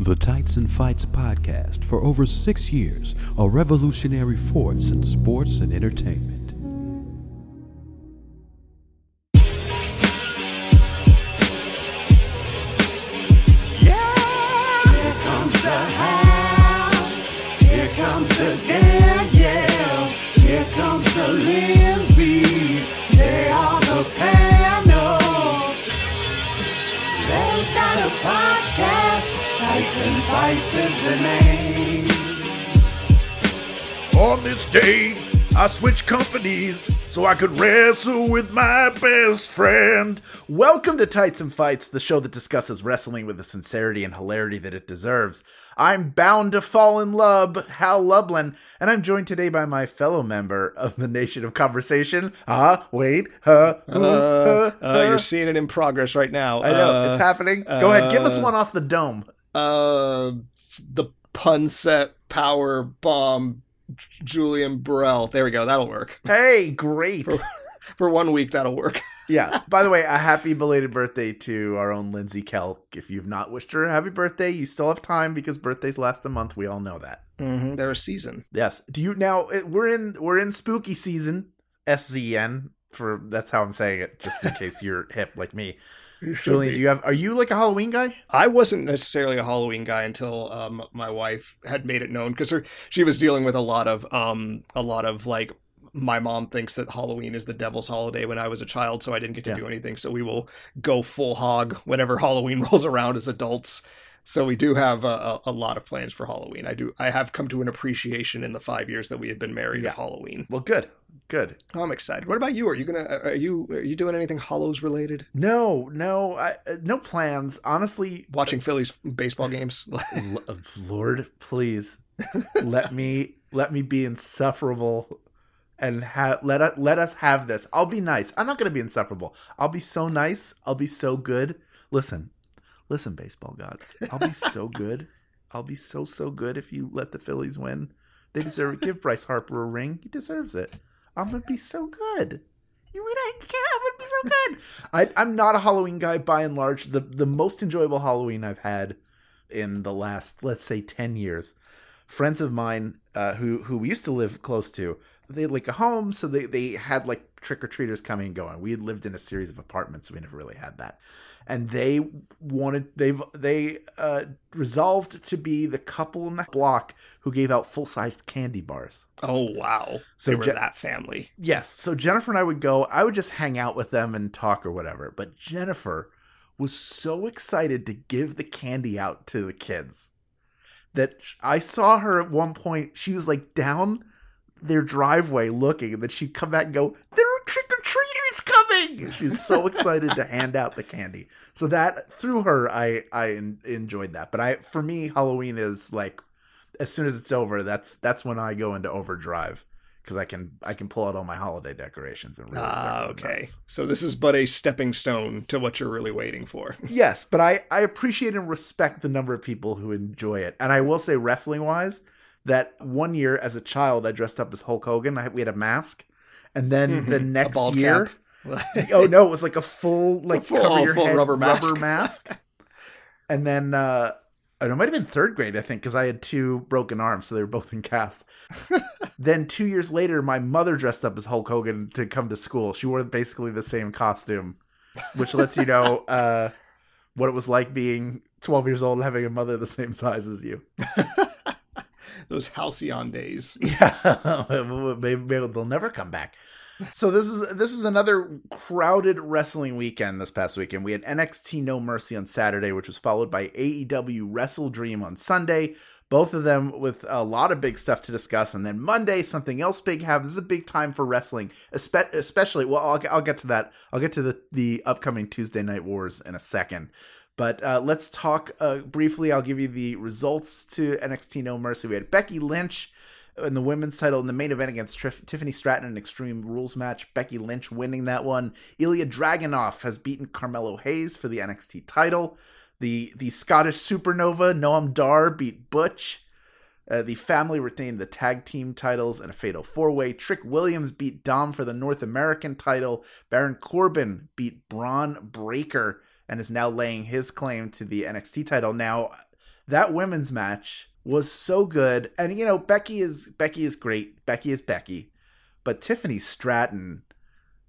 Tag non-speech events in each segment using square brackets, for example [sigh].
The Tights and Fights podcast for over six years, a revolutionary force in sports and entertainment. So I could wrestle with my best friend. Welcome to Tights and Fights, the show that discusses wrestling with the sincerity and hilarity that it deserves. I'm bound to fall in love, Hal Lublin, and I'm joined today by my fellow member of the Nation of Conversation. Ah, wait, huh, uh, Uh, uh, you're seeing it in progress right now. I know Uh, it's happening. Go ahead, give us uh, one off the dome. Uh, the pun set power bomb, Julian Burrell. There we go. That'll work Hey, [laughs] great. for one week. That'll work. [laughs] Yeah. By the way, a happy belated birthday to our own Lindsey Kelk. If you've not wished her a happy birthday, you still have time because birthdays last a month. We all know that. Mm-hmm. They're a season. Yes. Do you now? We're in we're in spooky season. SZN for that's how I'm saying it, just in [laughs] case you're hip like me. Julian, do you have? Are you like a Halloween guy? I wasn't necessarily a Halloween guy until um, my wife had made it known because her she was dealing with a lot of um a lot of like my mom thinks that Halloween is the devil's holiday when I was a child, so I didn't get to Yeah. do anything. So we will go full hog whenever [laughs] Halloween rolls around as adults. So we do have a, a, a lot of plans for Halloween. I do. I have come to an appreciation in the five years that we have been married Yeah. of Halloween. Well, good, good. Oh, I'm excited. What about you? Are you gonna? Are you? Are you doing anything Hollows related? No, no, I, no plans. Honestly, Watching Phillies baseball games? [laughs] Uh, Lord, please let me let me be insufferable and ha- let us let us have this. I'll be nice. I'm not going to be insufferable. I'll be so nice. I'll be so good. Listen, listen, baseball gods. I'll be so [laughs] good. I'll be so so good if you let the Phillies win. They deserve it. Give Bryce Harper a ring. He deserves it. I'm gonna be so good. You really can't. I'm gonna be so [laughs] good. I, I'm not a Halloween guy by and large. The the most enjoyable Halloween I've had in the last let's say 10 years friends of mine uh, who who we used to live close to they had like a home so they they had like trick-or-treaters coming and going we had lived in a series of apartments so we never really had that and they wanted they've they uh resolved to be the couple in the block who gave out full-sized candy bars Oh wow! So they were Je- that family. Yes. So Jennifer and I would go, I would just hang out with them and talk or whatever. But Jennifer was so excited to give the candy out to the kids that I saw her at one point. She was like down their driveway looking, and then she'd come back and go, There are trick or treaters coming. [laughs] She was so excited to hand out the candy. So that through her, I I enjoyed that. But I for me, Halloween is like as soon as it's over, that's that's when I go into overdrive because I can I can pull out all my holiday decorations and really Ah, start going okay. nuts. So this is but a stepping stone to what you're really waiting for. [laughs] Yes, but I I appreciate and respect the number of people who enjoy it, and I will say wrestling wise that one year as a child I dressed up as Hulk Hogan. I, we had a mask, and then the Mhm. A next year. cap. Oh no, it was like a full like full- cover your full head rubber mask. mask. and then uh oh, it might have been third grade, I think, because I had two broken arms, so they were both in casts. [laughs] then two years later, my mother dressed up as Hulk Hogan to come to school. She wore basically the same costume, which lets you know [laughs] uh what it was like being 12 years old and having a mother the same size as you. [laughs] Those halcyon days. Yeah, maybe, maybe they'll never come back. So this was this was another crowded wrestling weekend this past weekend. We had NXT No Mercy on Saturday, which was followed by AEW WrestleDream on Sunday. Both of them with a lot of big stuff to discuss, and then Monday something else big happens. This is a big time for wrestling, espe- especially. Well, I'll, I'll get to that. I'll get to the the upcoming Tuesday Night Wars in a second. But uh, let's talk uh, briefly. I'll give you the results to NXT No Mercy. We had Becky Lynch in the women's title in the main event against Trif- Tiffany Stratton in Extreme Rules match. Becky Lynch winning that one. Ilja Dragunov has beaten Carmelo Hayes for the NXT title. The the Scottish Supernova Noam Dar beat Butch. Uh, the family retained the tag team titles in a fatal four way. Trick Williams beat Dom for the North American title. Baron Corbin beat Bron Breakker and is now laying his claim to the NXT title. Now, that women's match was so good. And you know, Becky is Becky is great. Becky is Becky. But Tiffany Stratton,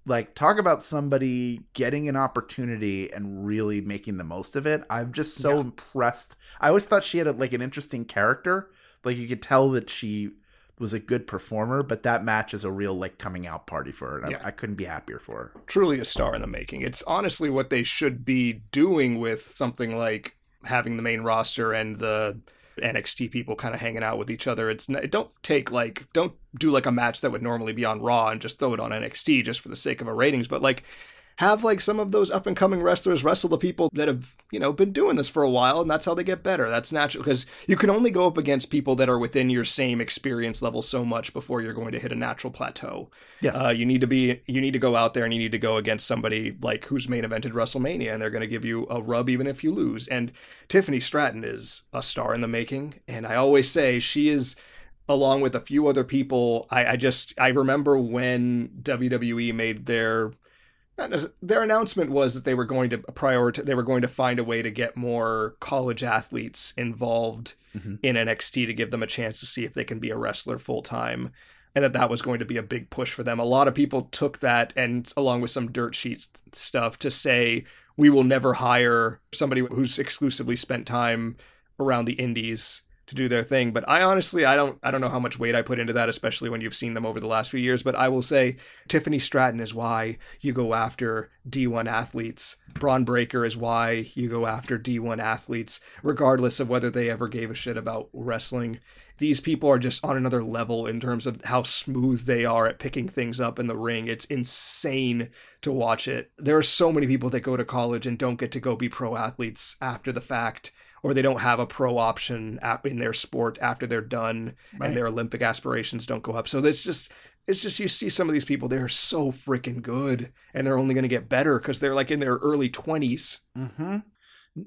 like talk about somebody getting an opportunity and really making the most of it. I'm just so Yeah. impressed. I always thought she had a, like an interesting character. Like you could tell that she was a good performer, but that match is a real like coming out party for her. And Yeah. I, I couldn't be happier for her. truly a star in the making. It's honestly what they should be doing with something like having the main roster and the NXT people kind of hanging out with each other. It's don't take like don't do like a match that would normally be on Raw and just throw it on NXT just for the sake of a ratings, but like have like some of those up and coming wrestlers wrestle the people that have you know been doing this for a while and that's how they get better that's natural because you can only go up against people that are within your same experience level so much before you're going to hit a natural plateau Yes. uh, you need to be you need to go out there and you need to go against somebody like who's main evented WrestleMania and they're going to give you a rub even if you lose. And Tiffany Stratton is a star in the making, and I always say she is along with a few other people. I, I just I remember when WWE made their their announcement was that they were going to prioritize they were going to find a way to get more college athletes involved Mhm. in NXT to give them a chance to see if they can be a wrestler full time and that that was going to be a big push for them. A lot of people took that and along with some dirt sheets stuff to say we will never hire somebody who's exclusively spent time around the indies to do their thing. But I honestly I don't I don't know how much weight I put into that, especially when you've seen them over the last few years. But I will say Tiffany Stratton is why you go after D1 athletes. Bron Breakker is why you go after D1 athletes, regardless of whether they ever gave a shit about wrestling these people are just on another level in terms of how smooth they are at picking things up in the ring. It's insane to watch it. There are so many people that go to college and don't get to go be pro athletes after the fact, or they don't have a pro option in their sport after they're done Right. and their Olympic aspirations don't go up. So it's just. It's just you see some of these people; they're so freaking good, and they're only going to get better because they're like in their early twenties. Mm-hmm.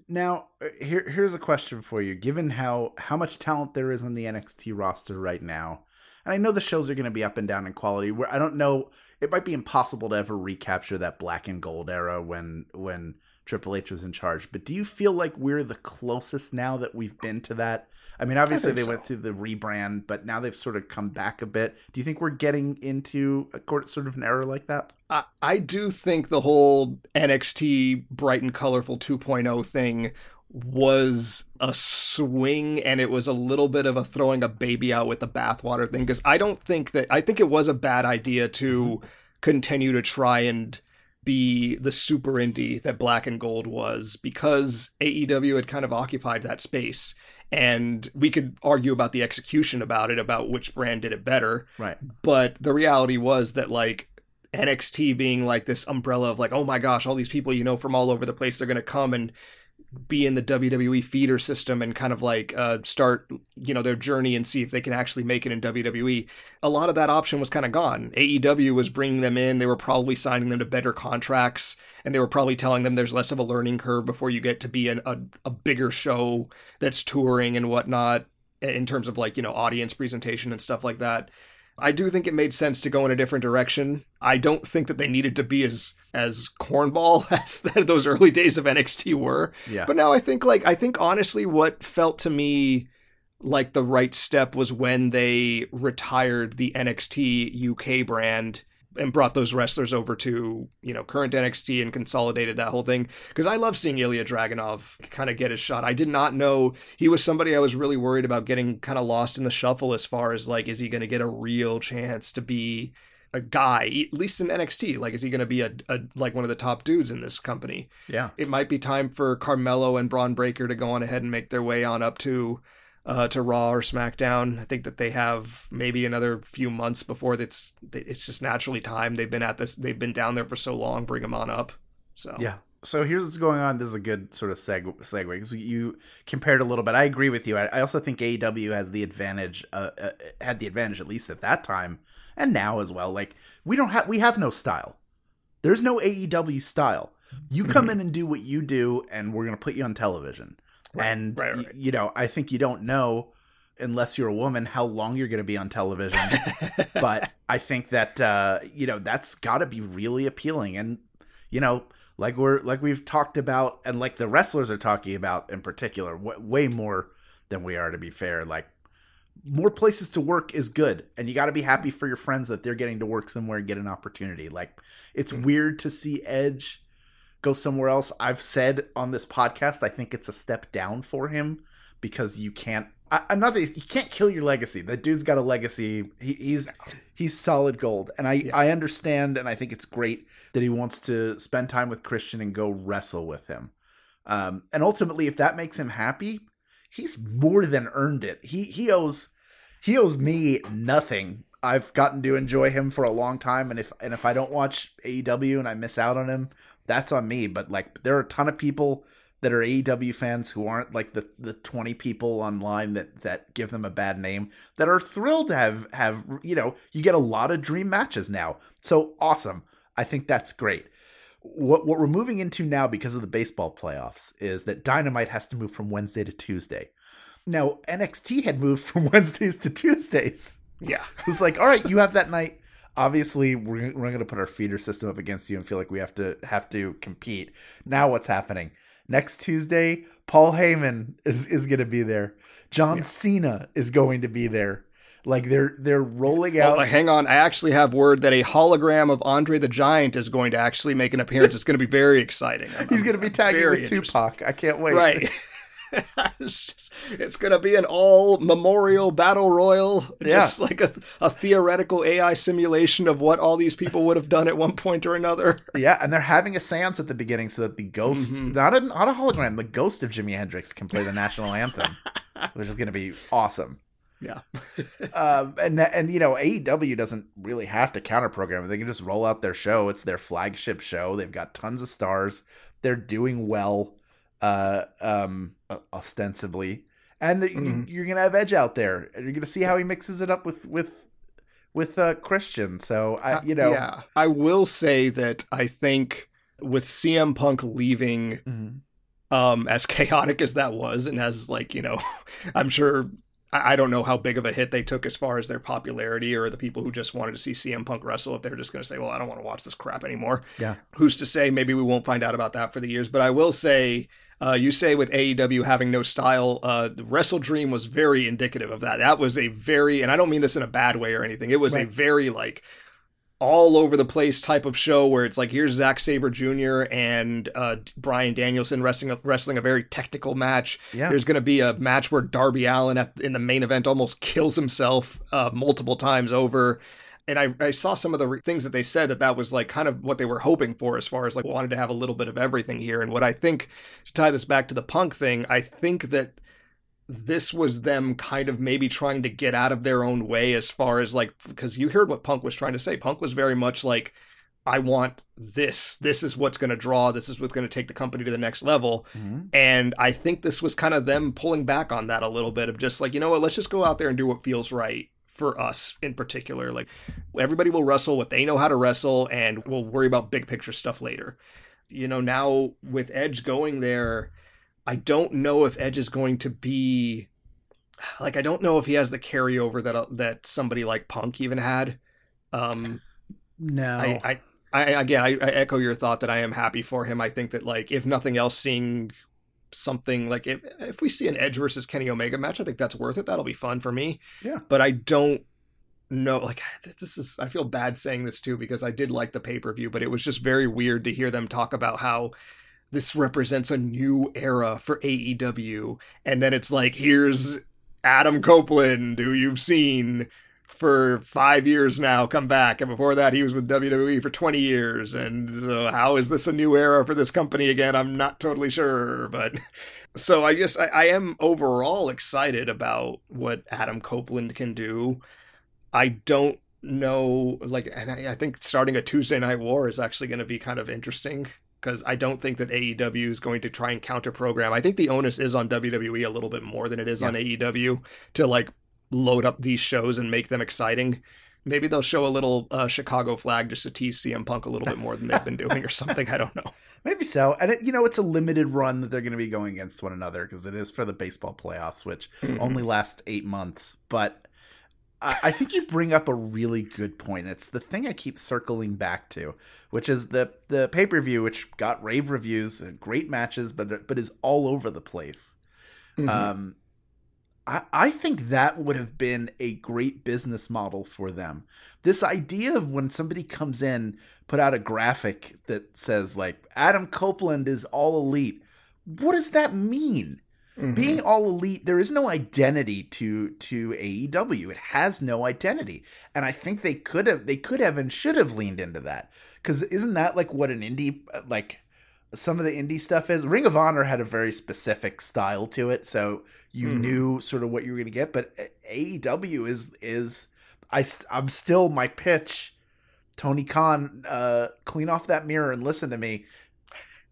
Now, uh, here here's a question for you. Given how how much talent there is on the NXT roster right now, and I know the shows are going to be up and down in quality. Where I don't know, it might be impossible to ever recapture that black and gold era when when Triple H was in charge. But do you feel like we're the closest now that we've been to that? I mean, obviously think they so. went through the rebrand, but now they've sort of come back a bit. Do you think we're getting into a court- sort of an era like that? I, I do think the whole NXT bright and colorful 2.0 thing was a swing and it was a little bit of a throwing a baby out with the bathwater thing because I don't think that I think it was a bad idea to mm-hmm. continue to try and be the super indie that Black and Gold was because AEW had kind of occupied that space and we could argue about the execution about it about which brand did it better Right. but the reality was that like NXT being like this umbrella of like, oh my gosh, all these people you know from all over the place, they're gonna come and be in the WWE feeder system and kind of like uh, start you know their journey and see if they can actually make it in WWE. A lot of that option was kind of gone. AEW was bringing them in. They were probably signing them to better contracts, and they were probably telling them there's less of a learning curve before you get to be a a bigger show that's touring and whatnot in terms of like you know audience presentation and stuff like that. I do think it made sense to go in a different direction. I don't think that they needed to be as as cornball [laughs] as those early days of NXT were. Yeah. But now I think like I think honestly what felt to me like the right step was when they retired the NXT UK brand and brought those wrestlers over to, you know, current NXT and consolidated that whole thing. Because I love seeing Ilja Dragunov kind of get his shot. I did not know he was somebody I was really worried about getting kind of lost in the shuffle as far as like, is he going to get a real chance to be a guy, at least in NXT? Like, is he going to be a, a like one of the top dudes in this company? yeah. it might be time for Carmelo and Bron Breakker to go on ahead and make their way on up to uh, to Raw or SmackDown. I think that they have maybe another few months before it's it's just naturally time. They've been at this, they've been down there for so long. Bring them on up. So Yeah. So here's what's going on. This is a good sort of seg- segue because you compared a little bit. I agree with you. I, I also think AEW has the advantage, uh, uh, had the advantage at least at that time and now as well. Like we don't have, we have no style. There's no AEW style. You come in and do what you do, and we're gonna put you on television. Right, and right, y- right. you know, I think you don't know unless you're a woman how long you're gonna be on television. [laughs] but I think that uh, you know that's got to be really appealing. And you know, like we're like we've talked about and like the wrestlers are talking about in particular w- way more than we are to be fair like more places to work is good and you got to be happy for your friends that they're getting to work somewhere and get an opportunity like it's weird to see edge go somewhere else i've said on this podcast i think it's a step down for him because you can't I, I'm not that you can't kill your legacy. That dude's got a legacy. He, he's he's solid gold, and I I understand, and I think it's great that he wants to spend time with Christian and go wrestle with him. Um, and ultimately, if that makes him happy, he's more than earned it. He he owes he owes me nothing. I've gotten to enjoy him for a long time, and if and if I don't watch AEW and I miss out on him, that's on me. But like, there are a ton of people that are AEW fans who aren't like the the 20 people online that that give them a bad name that are thrilled to have have you know you get a lot of dream matches now so awesome I think that's great what what we're moving into now because of the baseball playoffs is that Dynamite has to move from Wednesday to Tuesday. Now NXT had moved from [laughs] Wednesdays to Tuesdays. Yeah. it's like all right you [laughs] have that night. Obviously we're, we're going to put our feeder system up against you and feel like we have to have to compete. Now what's happening? Next tuesday paul heyman is, is going to be there. John Yeah. cena is going to be there like they're they're rolling Oh, out hang on. I actually have word that a hologram of Andre the Giant is going to actually make an appearance. It's going to be very exciting. I'm- he's going to be tagging with tupac i can't wait Right. [laughs] [laughs] it's just, it's going to be an all memorial battle royal, Yeah. just like a, a theoretical AI simulation of what all these people would have done at one point or another. [laughs] yeah and they're having a seance at the beginning so that the ghost Mhm. not a not a hologram the ghost of jimi hendrix can play the national anthem which is going to be awesome Yeah. [laughs] um, and that- and you know AEW doesn't really have to counter program. They can just roll out their show. It's their flagship show. They've got tons of stars. They're doing well, uh, um, uh, ostensibly, and the, Mhm. you, are gonna have Edge out there. And you're gonna see how he mixes it up with with with uh, Christian. So I, you know, Uh, yeah. I will say that I think with CM Punk leaving Mhm. um as chaotic as that was and as like you know [laughs] i'm sure I don't know how big of a hit they took as far as their popularity or the people who just wanted to see CM Punk wrestle if they're just going to say, well, I don't want to watch this crap anymore. Yeah. Who's to say? Maybe we won't find out about that for the years. But I will say, uh, you say with AEW having no style, uh, the WrestleDream was very indicative of that. That was a very, and I don't mean this in a bad way or anything. It was a very like all over the place type of show where it's like here's Zack Sabre Jr. and uh, Bryan Danielson wrestling a, wrestling a very technical match. Yeah. There's going to be a match where Darby Allin at, in the main event almost kills himself uh, multiple times over. And I, I saw some of the re- things that they said that that was like kind of what they were hoping for as far as like wanted to have a little bit of everything here. And what I think to tie this back to the punk thing, I think that this was them kind of maybe trying to get out of their own way as far as like because you heard what Punk was trying to say. Punk was very much like I want this. This is what's going to draw. This is what's going to take the company to the next level. Mhm. And I think this was kind of them pulling back on that a little bit of just like, you know what, let's just go out there and do what feels right for us in particular. Like everybody will wrestle what they know how to wrestle and we'll worry about big picture stuff later. You know, now with Edge going there, I don't know if Edge is going to be like I don't know if he has the carryover that uh, that somebody like Punk even had. Um no, I, I, I again, I, I echo your thought that I am happy for him. I think that like if nothing else, seeing something like if if we see an Edge versus Kenny Omega match, I think that's worth it. That'll be fun for me. Yeah. But I don't know. Like [sighs] this is, I feel bad saying this too because I did like the pay per view, but it was just very weird to hear them talk about how. This represents a new era for AEW. And then it's like, here's Adam Copeland, who you've seen for five years now come back and before that he was with wwe for 20 years and so how is this a new era for this company again i'm not totally sure but [laughs] so i guess i, I am overall excited about what adam copeland can do i don't know like and I, I think starting a tuesday night war is actually going to be kind of interesting because I don't think that AEW is going to try and counter program. I think the onus is on WWE a little bit more than it is on AEW to like load up these shows and make them exciting. Maybe they'll show a little uh, Chicago flag just to tease CM Punk a little bit more than they've been doing or something. I don't know. [laughs] Maybe so. And it, you know, it's a limited run that they're going to be going against one another because it is for the baseball playoffs, which Mhm. only last eight months. But I think you bring up a really good point. It's the thing I keep circling back to, which is the the pay per view, which got rave reviews, and great matches, but but is all over the place. Mhm. Um, I I think that would have been a great business model for them. This idea of when somebody comes in, put out a graphic that says like Adam Copeland is all elite. What does that mean? Mhm. being all elite there is no identity to to AEW it has no identity. And I think they could have they could have and should have leaned into that. Cuz isn't that like what an indie like some of the indie stuff is? Ring of Honor had a very specific style to it so you Mhm. knew sort of what you were going to get. But AEW is is I I'm still my pitch Tony Khan uh clean off that mirror and listen to me.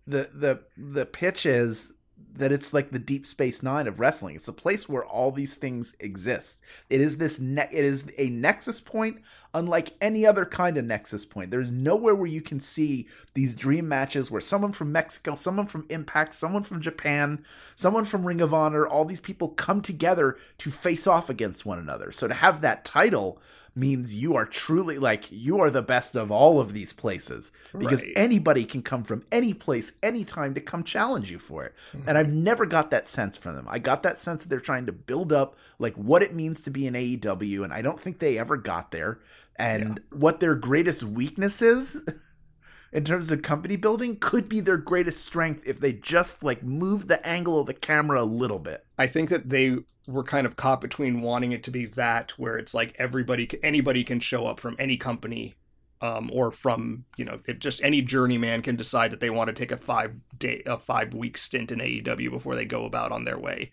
The the the pitch is that it's like the deep space nine of wrestling. It's a place where all these things exist. It is this ne- it is a nexus point unlike any other kind of nexus point. There's nowhere where you can see these dream matches where someone from Mexico, someone from Impact, someone from Japan, someone from Ring of Honor, all these people come together to face off against one another. So to have that title means you are truly like you are the best of all of these places because Right. anybody can come from any place anytime to come challenge you for it and i've mm-hmm. never got that sense from them i got that sense that they're trying to build up like what it means to be an aew and i don't think they ever got there and what their greatest weakness is [laughs] in terms of company building could be their greatest strength if they just like move the angle of the camera a little bit. I think that they were kind of caught between wanting it to be that where it's like everybody anybody can show up from any company um, or from you know it just any journeyman can decide that they want to take a five day a five week stint in AEW before they go about on their way.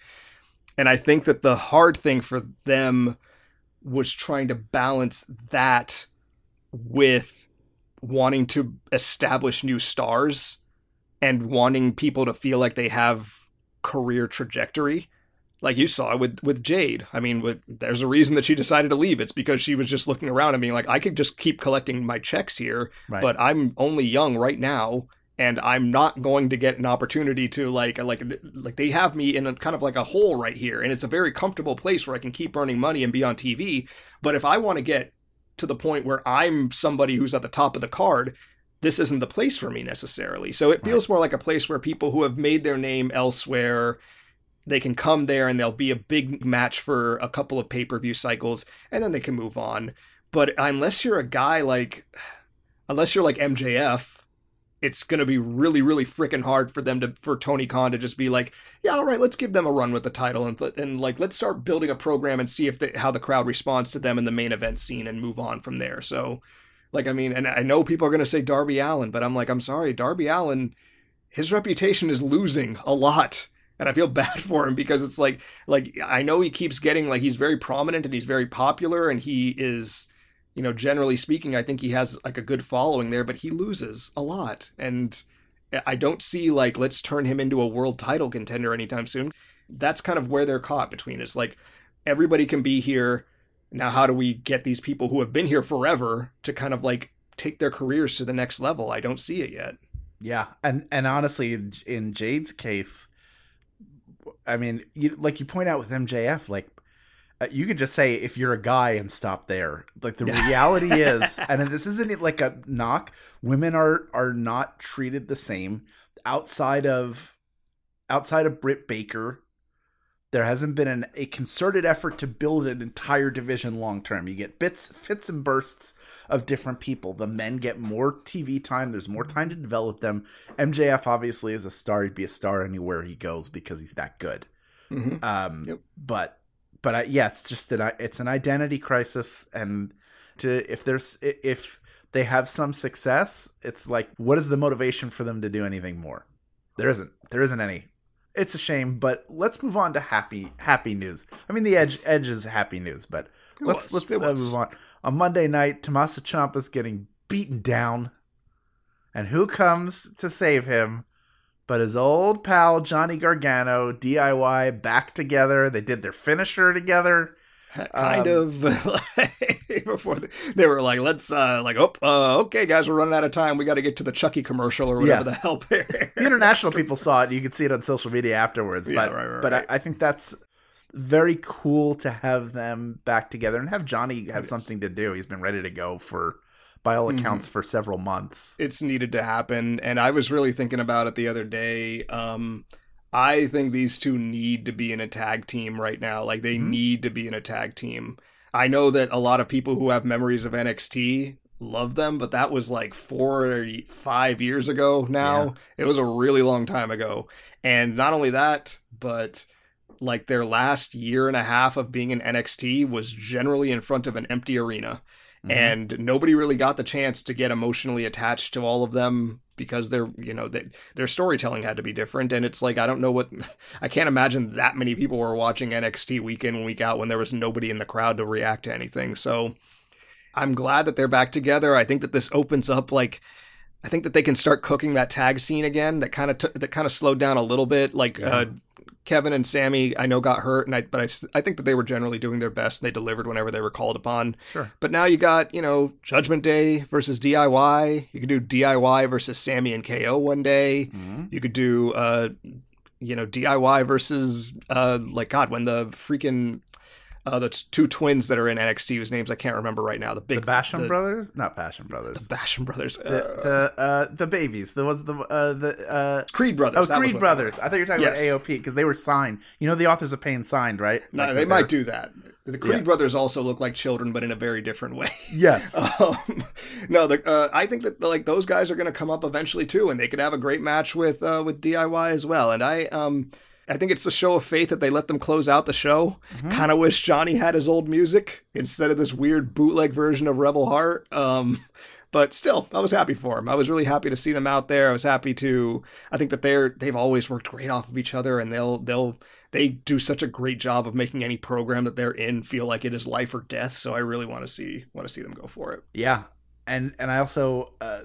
And I think that the hard thing for them was trying to balance that with wanting to establish new stars and wanting people to feel like they have career trajectory like you saw with with Jade. I mean, with, there's a reason that she decided to leave. It's because she was just looking around and being like, I could just keep collecting my checks here, Right. but I'm only young right now, and I'm not going to get an opportunity to like like like they have me in a kind of like a hole right here, and it's a very comfortable place where I can keep earning money and be on TV. But if I want to get to the point where I'm somebody who's at the top of the card, this isn't the place for me necessarily. So it feels more like a place where people who have made their name elsewhere, they can come there and there'll be a big match for a couple of pay-per-view cycles and then they can move on. But unless you're a guy like [sighs] unless you're like MJF, it's going to be really really freaking hard for them to for Tony Khan to just be like, yeah, all right, let's give them a run with the title and and like let's start building a program and see if they, how the crowd responds to them in the main event scene and move on from there. So like I mean, and I know people are going to say Darby Allin, but I'm like, I'm sorry, Darby Allin, his reputation is losing a lot, and I feel [laughs] bad for him because it's like, like I know he keeps getting like he's very prominent and he's very popular, and he is, you know, generally speaking, I think he has like a good following there, but he loses a lot, and I don't see like let's turn him into a world title contender anytime soon. That's kind of where they're caught between. It's like everybody can be here now how do we get these people who have been here forever to kind of like take their careers to the next level i don't see it yet Yeah, and and honestly, in, in Jade's case, I mean, you, like you point out with MJF, like uh, you could just say if you're a guy and stop there. Like the reality [laughs] is, and this isn't like a knock. Women are are not treated the same outside of outside of Britt Baker. There hasn't been an, a concerted effort to build an entire division long term. You get bits, fits, and bursts of different people. The men get more TV time. There's more time to develop them. MJF obviously is a star. He'd be a star anywhere he goes because he's that good. Mhm. Um, Yep. But but I, yeah, it's just an it's an identity crisis, and to if there's if they have some success, it's like what is the motivation for them to do anything more? There isn't. There isn't any. It's a shame, but let's move on to happy happy news. I mean, the edge edge is happy news, but It let's was. let's uh, move on. On Monday night, Tommaso Ciampa's getting beaten down, and who comes to save him? But his old pal Johnny Gargano, DIY, back together. They did their finisher together. [laughs] kind Um, of [laughs] before they, they were like let's uh like oh uh, okay guys we're running out of time we got to get to the chucky commercial or whatever Yeah. the hell [laughs] The international people saw it. You could see it on social media afterwards. Yeah, but right, right, but right. I, I think that's very cool to have them back together and have Johnny have something to do. He's been ready to go for, by all accounts, for several months. it's needed to happen and i was really thinking about it the other day um i think these two need to be in a tag team right now like they Mhm. need to be in a tag team i know that a lot of people who have memories of nxt love them but that was like four or five years ago now Yeah. it was a really long time ago and not only that but like their last year and a half of being in nxt was generally in front of an empty arena Mhm. and nobody really got the chance to get emotionally attached to all of them because their you know they, their storytelling had to be different and it's like i don't know what [laughs] i can't imagine that many people were watching nxt week in week out when there was nobody in the crowd to react to anything so i'm glad that they're back together i think that this opens up like i think that they can start cooking that tag scene again that kind of t- that kind of slowed down a little bit like Yeah. uh Kevin and Sammy, I know got hurt, and I but I, I think that they were generally doing their best and they delivered whenever they were called upon. Sure. But now you got, you know, Judgment Day versus DIY. You could do DIY versus Sammy and KO one day. Mhm. You could do, uh, you know, DIY versus, uh, like, God, when the freaking, uh, the t- two twins that are in NXT, whose names I can't remember right now. The big. the Basham the, brothers, not Basham brothers. The Basham brothers. The Uh, the uh, the babies. There was the uh, the uh, Creed brothers. oh Creed brothers. I thought you were talking Yes. about AOP because they were signed. You know the authors of Pain signed, right? No, Like, they might do that. The Creed Yeah. brothers also look like children, but in a very different way. Yes. [laughs] Um, no, the, uh, I think that like those guys are going to come up eventually too, and they could have a great match with uh, with DIY as well. And I um I think it's a show of faith that they let them close out the show. Kind of wish Johnny had his old music instead of this weird bootleg version of Rebel Heart. Um, [laughs] but still, I was happy for him. I was really happy to see them out there. I was happy to. I think that they're they've always worked great off of each other, and they'll they'll they do such a great job of making any program that they're in feel like it is life or death. So I really want to see want to see them go for it. Yeah, and and I also uh,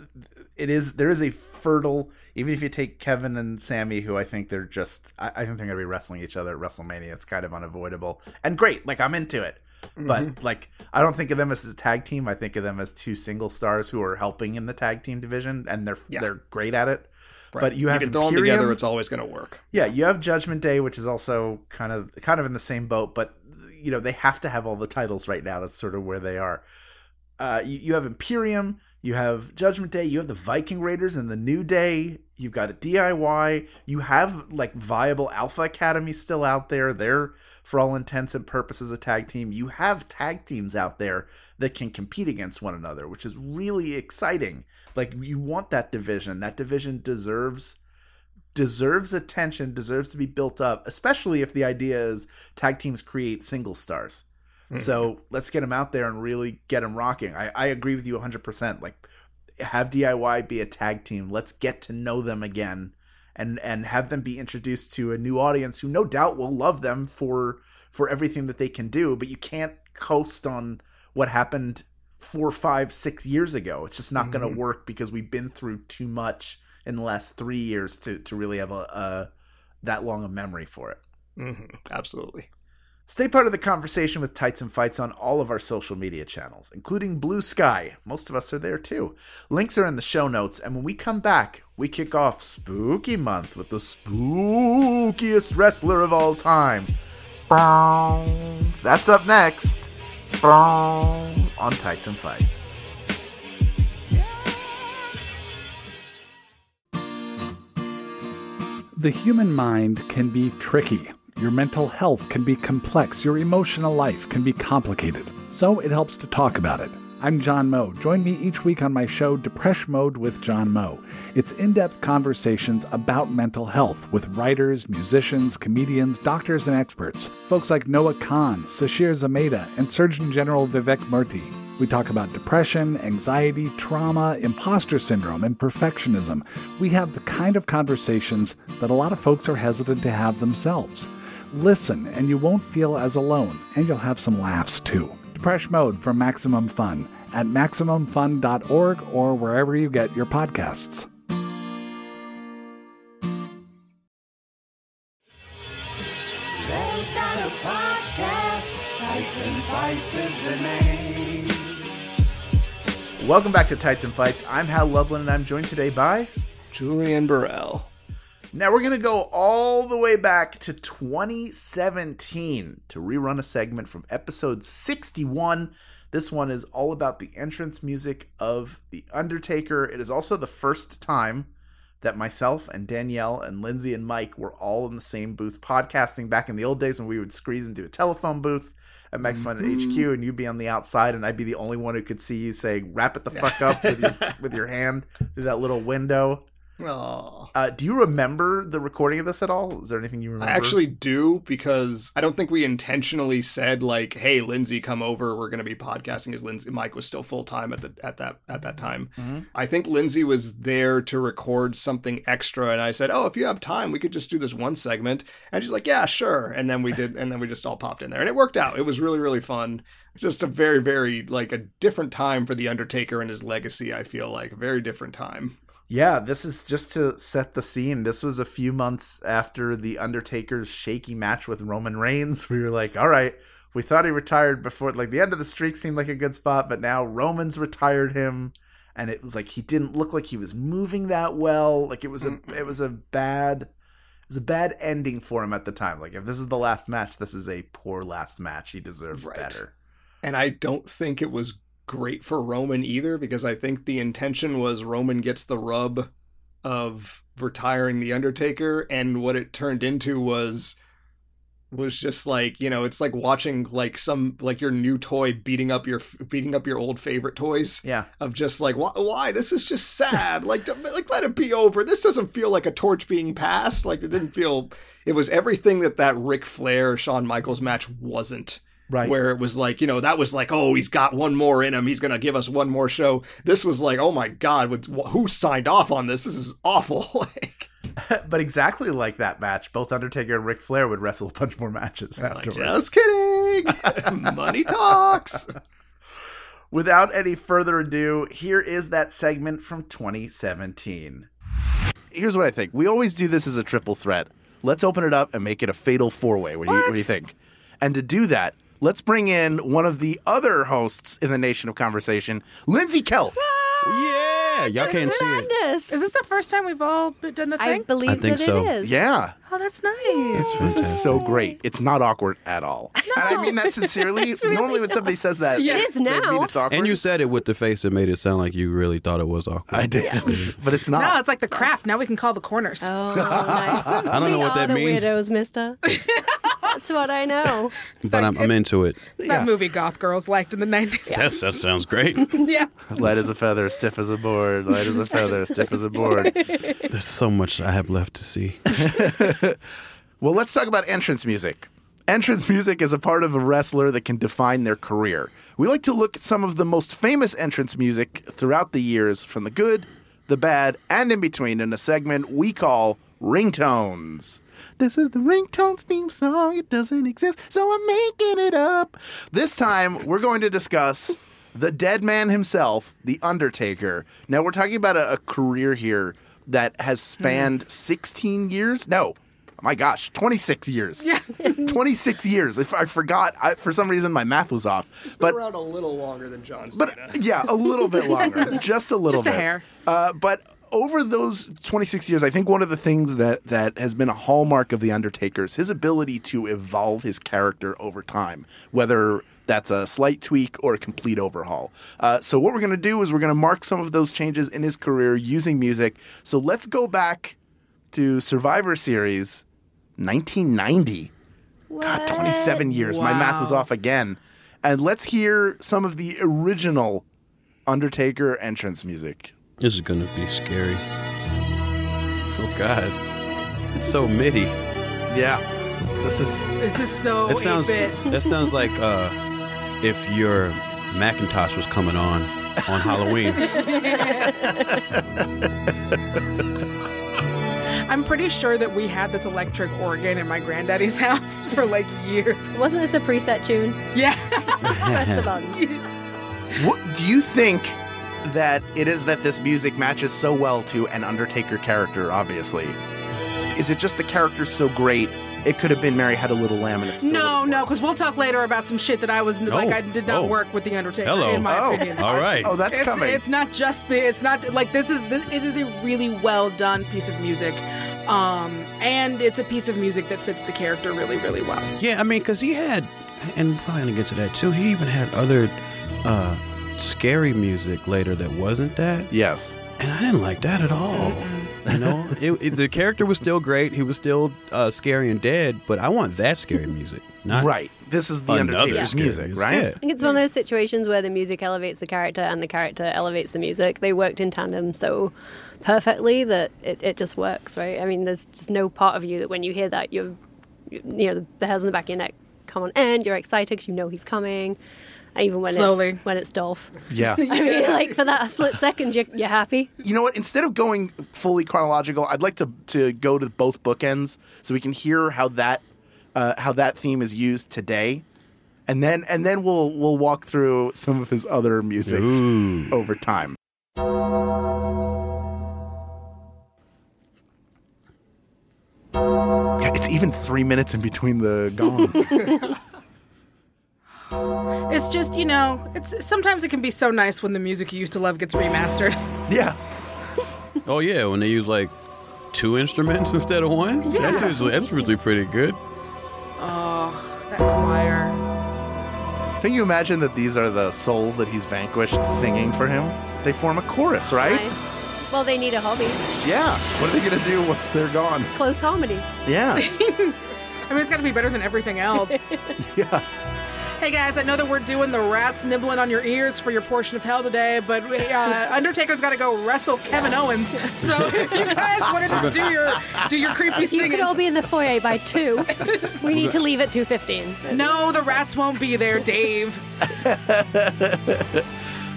it is there is a fertile even if you take Kevin and Sammy who I think they're just I, I think they're gonna be wrestling each other at WrestleMania. It's kind of unavoidable and great. Like I'm into it, but Mm-hmm. like I don't think of them as a tag team. I think of them as two single stars who are helping in the tag team division and they're Yeah. they're great at it. Right. But you have can throw them together; it's always going to work. Yeah, you have Judgment Day, which is also kind of kind of in the same boat, but you know they have to have all the titles right now. That's sort of where they are. Uh, you, you have Imperium, you have Judgment Day, you have the Viking Raiders and the New Day. You've got a DIY. You have like viable Alpha Academy still out there. They're for all intents and purposes a tag team. You have tag teams out there that can compete against one another, which is really exciting. Like you want that division. That division deserves deserves attention, deserves to be built up, especially if the idea is tag teams create single stars. So let's get them out there and really get them rocking. I, I agree with you 100%. Like, have DIY be a tag team. Let's get to know them again and and have them be introduced to a new audience who no doubt will love them for for everything that they can do but you can't coast on what happened four five six years ago it's just not going to work because we've been through too much in the last three years to to really have a, a that long a memory for it hmm Absolutely. Stay part of the conversation with Tights and Fights on all of our social media channels, including Blue Sky. Most of us are there too. Links are in the show notes, and when we come back, we kick off Spooky Month with the spookiest wrestler of all time. That's up next on Tights and Fights. The human mind can be tricky. Your mental health can be complex. Your emotional life can be complicated. So it helps to talk about it. I'm John Moe. Join me each week on my show, Depression Mode with John Moe. It's in depth conversations about mental health with writers, musicians, comedians, doctors, and experts. Folks like Noah Kahan, Sasheer Zamata, and Surgeon General Vivek Murthy. We talk about depression, anxiety, trauma, imposter syndrome, and perfectionism. We have the kind of conversations that a lot of folks are hesitant to have themselves. Listen, and you won't feel as alone, and you'll have some laughs too. Depression Mode for Maximum Fun at MaximumFun.org or wherever you get your podcasts. They got a podcast. Fights and Fights is the name. Welcome back to Tights and Fights. I'm Hal Lublin, and I'm joined today by Julian Burrell. Now we're going to go all the way back to 2017 to rerun a segment from episode 61. This one is all about the entrance music of The Undertaker. It is also the first time that myself and Danielle and Lindsey and Mike were all in the same booth podcasting back in the old days when we would squeeze into a telephone booth at Max Fun mm-hmm. at HQ and you'd be on the outside and I'd be the only one who could see you say wrap it the fuck up with your, [laughs] with your hand through that little window. Aw. Uh, do you remember the recording of this at all? Is there anything you remember? I actually do because I don't think we intentionally said like, "Hey, Lindsey, come over. We're going to be podcasting." Because Lindsey, Mike was still full time at the at that at that time. Mhm. I think Lindsey was there to record something extra, and I said, "Oh, if you have time, we could just do this one segment." And she's like, "Yeah, sure." And then we did, and then we just all popped in there, and it worked out. It was really really fun. Just a very very like a different time for the Undertaker and his legacy. I feel like a very different time. Yeah, this is just to set the scene. This was a few months after the Undertaker's shaky match with Roman Reigns. [laughs] We were like, all right, we thought he retired before, like the end of the streak seemed like a good spot, but now Roman's retired him, and it was like he didn't look like he was moving that well. Like it was a, it was a bad, it was a bad ending for him at the time. Like if this is the last match, this is a poor last match. He deserves Right. better. And I don't think it was great for Roman either because I think the intention was Roman gets the rub of retiring the Undertaker and what it turned into was was just like, you know, it's like watching like some like your new toy beating up your beating up your old favorite toys Yeah, of just like why, why? This is just sad. Like like let it be over. This doesn't feel like a torch being passed. Like it didn't feel it was everything that that Ric Flair Shawn Michaels match wasn't right. where it was like you know that was like oh he's got one more in him he's gonna give us one more show this was like oh my god what- who signed off on this this is awful [laughs] like [laughs] but exactly like that match, both Undertaker and Ric Flair would wrestle a bunch more matches like, afterwards. just kidding [laughs] money talks Without any further ado, here is that segment from 2017. Here's what I think. We always do this as a triple threat. Let's open it up and make it a fatal four way. What, do you- what do you think? And to do that, let's bring in one of the other hosts in the Nation of Conversation, Lindsey Kelk. Yeah, y'all can't see it. Madness. Is this the first time we've all b- done the I thing? believe I think that so. it is. Yeah, oh, that's nice. this is so great. It's not awkward at all. [laughs] And I mean that sincerely. [laughs] Normally, when somebody says that, Yeah. It is they mean now. it's awkward. And you said it with the face that made it sound like you really thought it was awkward. I did, [laughs] but it's not. No, it's like the craft. Now we can call the corners. Oh, nice. I don't know We what are that the means, Weirdos, Mister. That's what I know. but I'm, I'm into it. it's yeah. that movie goth girls liked in the 90s. Yes, that sounds great. yeah. Light as a feather, stiff as a board. Light as a feather, stiff as a board. There's so much I have left to see. [laughs] Well, let's talk about entrance music. Entrance music is a part of a wrestler that can define their career. We like to look at some of the most famous entrance music throughout the years, from the good, the bad, and in between, in a segment we call Ringtones. This is the Ringtones theme song. It doesn't exist, so I'm making it up. This time, we're going to discuss the dead man himself, The Undertaker. Now, we're talking about a, a career here that has spanned hmm. 16 years. No, my gosh, 26 years. Yeah. [laughs] 26 years. If I forgot, I, for some reason, my math was off. But around a little longer than John Cena. but yeah, a little bit longer, [laughs] just a little Just a bit. hair. Uh, but over those 26 years, I think one of the things that that has been a hallmark of the Undertaker is his ability to evolve his character over time, whether that's a slight tweak or a complete overhaul. Uh, so what we're going to do is we're going to mark some of those changes in his career using music. So let's go back to Survivor Series 1990. God, 27 years. My math was off again. And let's hear some of the original Undertaker entrance music. This is gonna be scary. Oh God, it's so midi. Yeah. This is This is so It sounds. 8-bit. That sounds like uh, if your Macintosh was coming on on Halloween. [laughs] I'm pretty sure that we had this electric organ in my granddaddy's [laughs] house for like years. Wasn't this a preset tune? Yeah. Press the [laughs] button. what do you think that it is that this music matches so well to an Undertaker character, obviously? Is it just the character's so great? It could have been Mary Had a Little Lamb and it's still No, no, because we'll talk later about some shit that I was like I did not Oh. work with the Undertaker Hello. in my Oh, opinion. All right. Oh, that's it's, coming. it's not just the it's not like this is the, it is a really well done piece of music Um, and it's a piece of music that fits the character really, really well. Yeah, I mean, because he had, and we're probably gonna get to that too. He even had other uh, scary music later that wasn't that, Yes. And I didn't like that at all. You know, it, it- the character was still great. He was still uh, scary and dead, but I want that scary music, not right. This is the another Undertaker's scary music, right? Yeah. I think it's one of those situations where the music elevates the character and the character elevates the music. They worked in tandem so perfectly that it, it just works, right? I mean, there's just no part of you that when you hear that, you're, you you know, the, the hairs on the back of your neck come on end. You're excited because you know he's coming. And even when Slowly. it's when it's Dolph, Yeah. [laughs] I mean, like for that split [laughs] second, you're, you're happy. You know what? Instead of going fully chronological, I'd like to to go to both bookends so we can hear how that uh, how that theme is used today, and then and then we'll we'll walk through some of his other music Ooh. over time. Yeah, it's even three minutes in between the [laughs] gongs. It's just, you know, it's sometimes it can be so nice when the music you used to love gets remastered. [laughs] yeah. Oh yeah, when they use like two instruments [laughs] instead of one. That's usually that's usually pretty good. Oh, that choir. Can you imagine that these are the souls that he's vanquished singing for him? They form a chorus, right? Nice. Well, they need a hobby. Yeah. What are they gonna do once they're gone? Close harmonies. Yeah. [laughs] I mean, it's got to be better than everything else. yeah. Hey guys, I know that we're doing the rats nibbling on your ears for your portion of hell today, but uh, [laughs] Undertaker's got to go wrestle Kevin Owens. So if you guys [laughs] want to just do your do your creepy singing, You singing. could all be in the foyer by two. [laughs] We need to leave at two fifteen. no, the rats won't be there, Dave.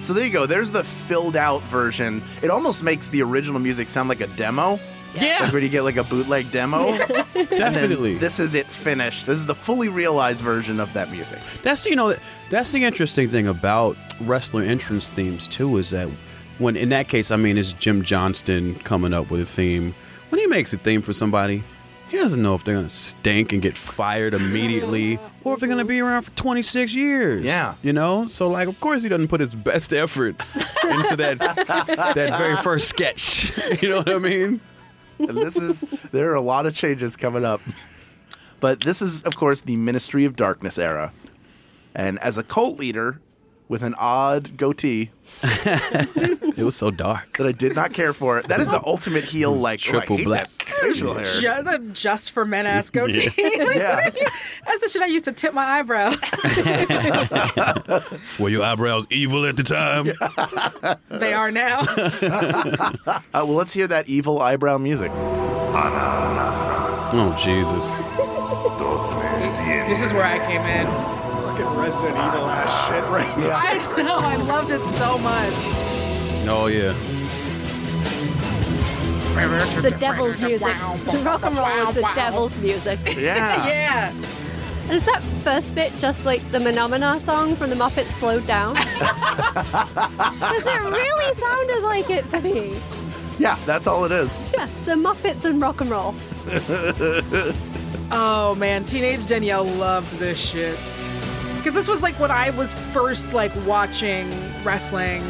So there you go. There's the filled out version. It almost makes the original music sound like a demo. Yeah, Like when you get like a bootleg demo. [laughs] Definitely. this is it finished. This is the fully realized version of that music. That's you know that's the interesting thing about wrestler entrance themes too is that when in that case I mean it's Jim Johnston coming up with a theme. When he makes a theme for somebody, he doesn't know if they're gonna stink and get fired immediately [laughs] or if they're gonna be around for 26 years. Yeah. you know. So like, of course he doesn't put his best effort [laughs] into that that very first sketch. You know what I mean? And this is there are a lot of changes coming up. But this is of course the Ministry of Darkness era. And as a cult leader with an odd goatee [laughs] It was so dark. that I did not care for, it. that is the ultimate heel like Triple hate black. facial hair. Just, just for men ass [laughs] goatee. Yeah. [laughs] That's the shit I used to tip my eyebrows. [laughs] Were your eyebrows evil at the time? [laughs] they are now. [laughs] Uh, well, let's hear that evil eyebrow music. Oh Jesus. this is where I came in. Fucking Resident Evil ass shit right now. I know. I loved it so much. Oh yeah. It's the devil's music. Rock and roll is the devil's music. Yeah. Yeah. And is that first bit just like the Phenomena song from the Muppets slowed down? [laughs] Because it really sounded like it for me. Yeah, that's all it is. Yeah, the Muppets and rock and roll. [laughs] Oh man, teenage Danielle loved this shit. Because this was like when I was first like watching wrestling.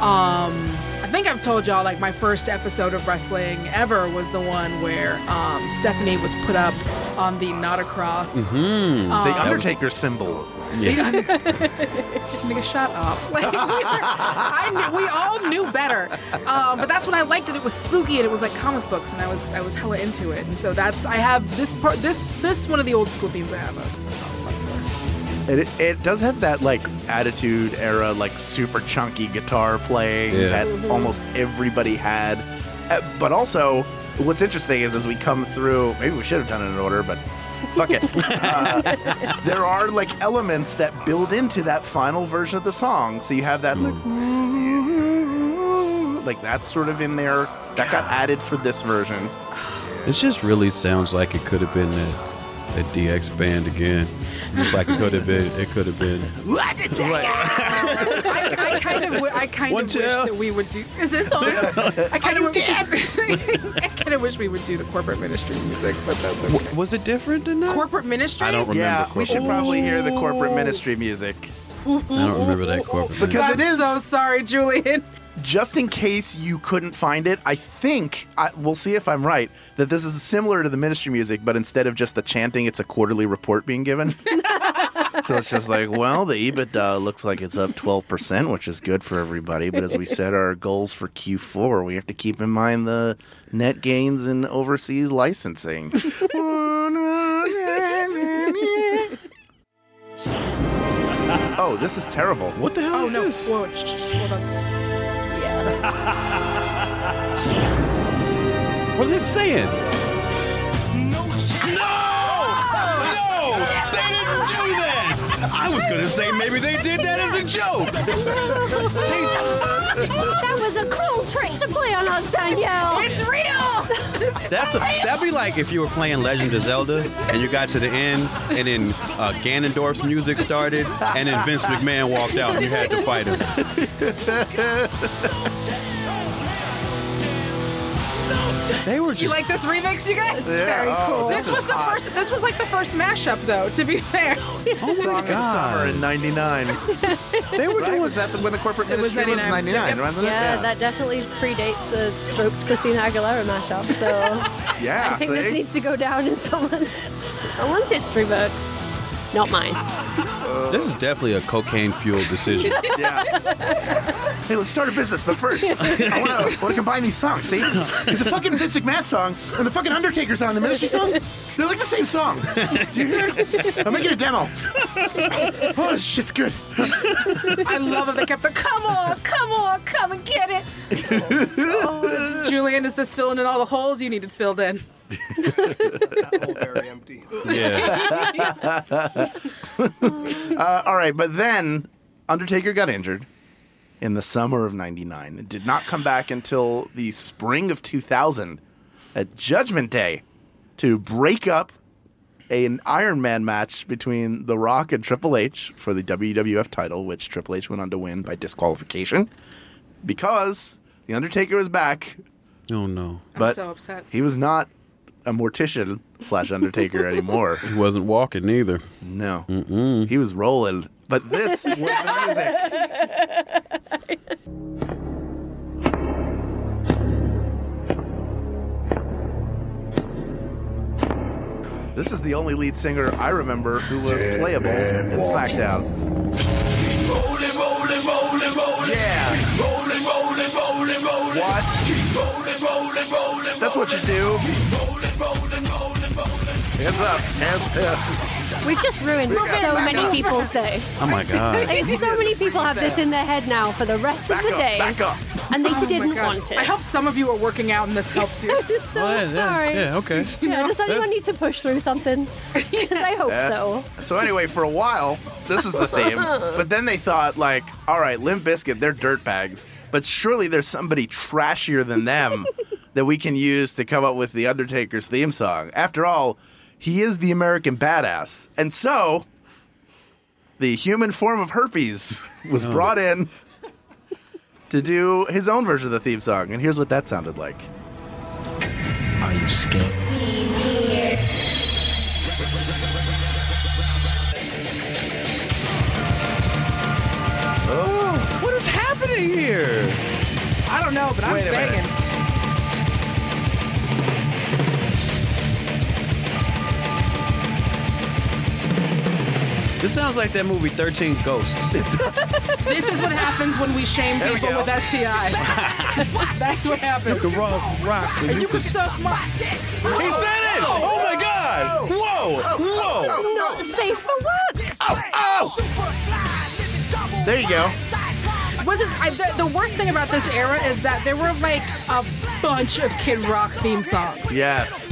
Um, I think I've told y'all like my first episode of wrestling ever was the one where um, Stephanie was put up on the not across. Hmm. The Undertaker symbol. Yeah. [laughs] Nigga, shut up. [laughs] Like, we, were, I knew, we all knew better. Um, but that's when I liked it. It was spooky and it was like comic books, and I was I was hella into it. And so that's I have this part. This this one of the old school themes I have a, a soft spot for. It, it does have that like attitude era, like super chunky guitar playing Yeah. that almost everybody had. Uh, but also, what's interesting is as we come through, maybe we should have done it in order, but fuck it. [laughs] Uh, there are like elements that build into that final version of the song. So you have that like, like that's sort of in there. That got added for this version. It just really sounds like it could have been that, that DX band again. It's like it could have been. It could have been. I, I kind of, w- I kind One, of two. wish that we would do. Is this on? [laughs] I kind of, [laughs] I kind of wish we would do the corporate ministry music, but that's okay. W- was it different than that? Corporate ministry. I don't remember. Yeah, we should corporate- probably hear the corporate ministry music I don't remember that corporate. because I'm it is so sorry, Julian. Just in case you couldn't find it, I think I, we'll see if I'm right that this is similar to the ministry music, but instead of just the chanting, it's a quarterly report being given. [laughs] so it's just like, well, the EBITDA looks like it's up 12%, which is good for everybody. But as we set our goals for Q4, we have to keep in mind the net gains in overseas licensing. [laughs] oh, this is terrible. Oh, what the hell Oh is no! this? Whoa, shh, shh, hold on. What are they saying? No! No! They didn't do that! I was gonna say maybe they did that as a joke. That was a cruel trick to play on us, Danielle. It's real. [laughs] That's a, that'd be like if you were playing Legend of Zelda and you got to the end and then uh, Ganondorf's music started and then Vince McMahon walked out and you had to fight him. They were You just like this remix, you guys? Very cool. This, This was the hot. first. This was like the first mashup, though. To be [laughs] fair. Oh my Song of the summer in god. [laughs] '99. They were Right? doing Was that the, when the corporate It was ministry was 99. 99, Yep. wasn't it? Yeah, that definitely predates the Strokes Christina Aguilera mashup. So [laughs] yeah. I think this needs to go down in someone's someone's history books. Not mine. This is definitely a cocaine fueled decision. [laughs] Yeah. hey, let's start a business, but first, I want to combine these songs. See, it's a fucking Vince McMahon song and the fucking Undertaker song, the Ministry song. They're like the same song. Do you hear it? I'm making a demo. Oh, this shit's good. I love it. They kept the come on, come on, come and get it. [laughs] oh, Julian, is this filling in all the holes you needed filled in? That hole very empty. Yeah. [laughs] Uh, all right, but then Undertaker got injured in the summer of '99 and did not come back until the spring of 2000 at Judgment Day to break up an Iron Man match between The Rock and Triple H for the WWF title, which Triple H went on to win by disqualification because The Undertaker was back, Oh no. but so upset. he was not a mortician slash Undertaker anymore. [laughs] He wasn't walking either. No, he was rolling. But this was the music. This is the only lead singer I remember who was playable in SmackDown. Rolling, rolling, rolling, rolling. Yeah. Rolling, rolling, rolling, rolling. What? Rolling, rolling, rolling. That's what you do. Hands up. Hands up. We've just ruined so many up. people's day. Oh my god. [laughs] Like so many people have this in their head now for the rest Back of the up. day, Back up. and they Oh didn't want it. I hope some of you are working out and this helps you. [laughs] I'm so Well, yeah, sorry. Yeah, okay. [laughs] Yeah, does anyone need to push through something? I hope so. So anyway, for a while, this was the theme. But then they thought, like, all right, Limp Bizkit, they're dirtbags, but surely there's somebody trashier than them that we can use to come up with the Undertaker's theme song. After all, he is the American badass, and so the human form of herpes [laughs] was brought in to do his own version of the theme song. And here's what that sounded like. Are you scared? Oh, what is happening here? I don't know, but I'm Wait a minute. This sounds like that movie 13 Ghosts. [laughs] This is what happens when we shame There we people go. with STIs. [laughs] That's what happens. You rock, rock. And you can suck my dick. He said it! Oh, oh my god! Whoa! Oh, oh, Whoa! Not safe for work. Oh! There you go. Wasn't I, the, the worst thing about this era is that there were like a bunch of Kid Rock theme songs. Yes.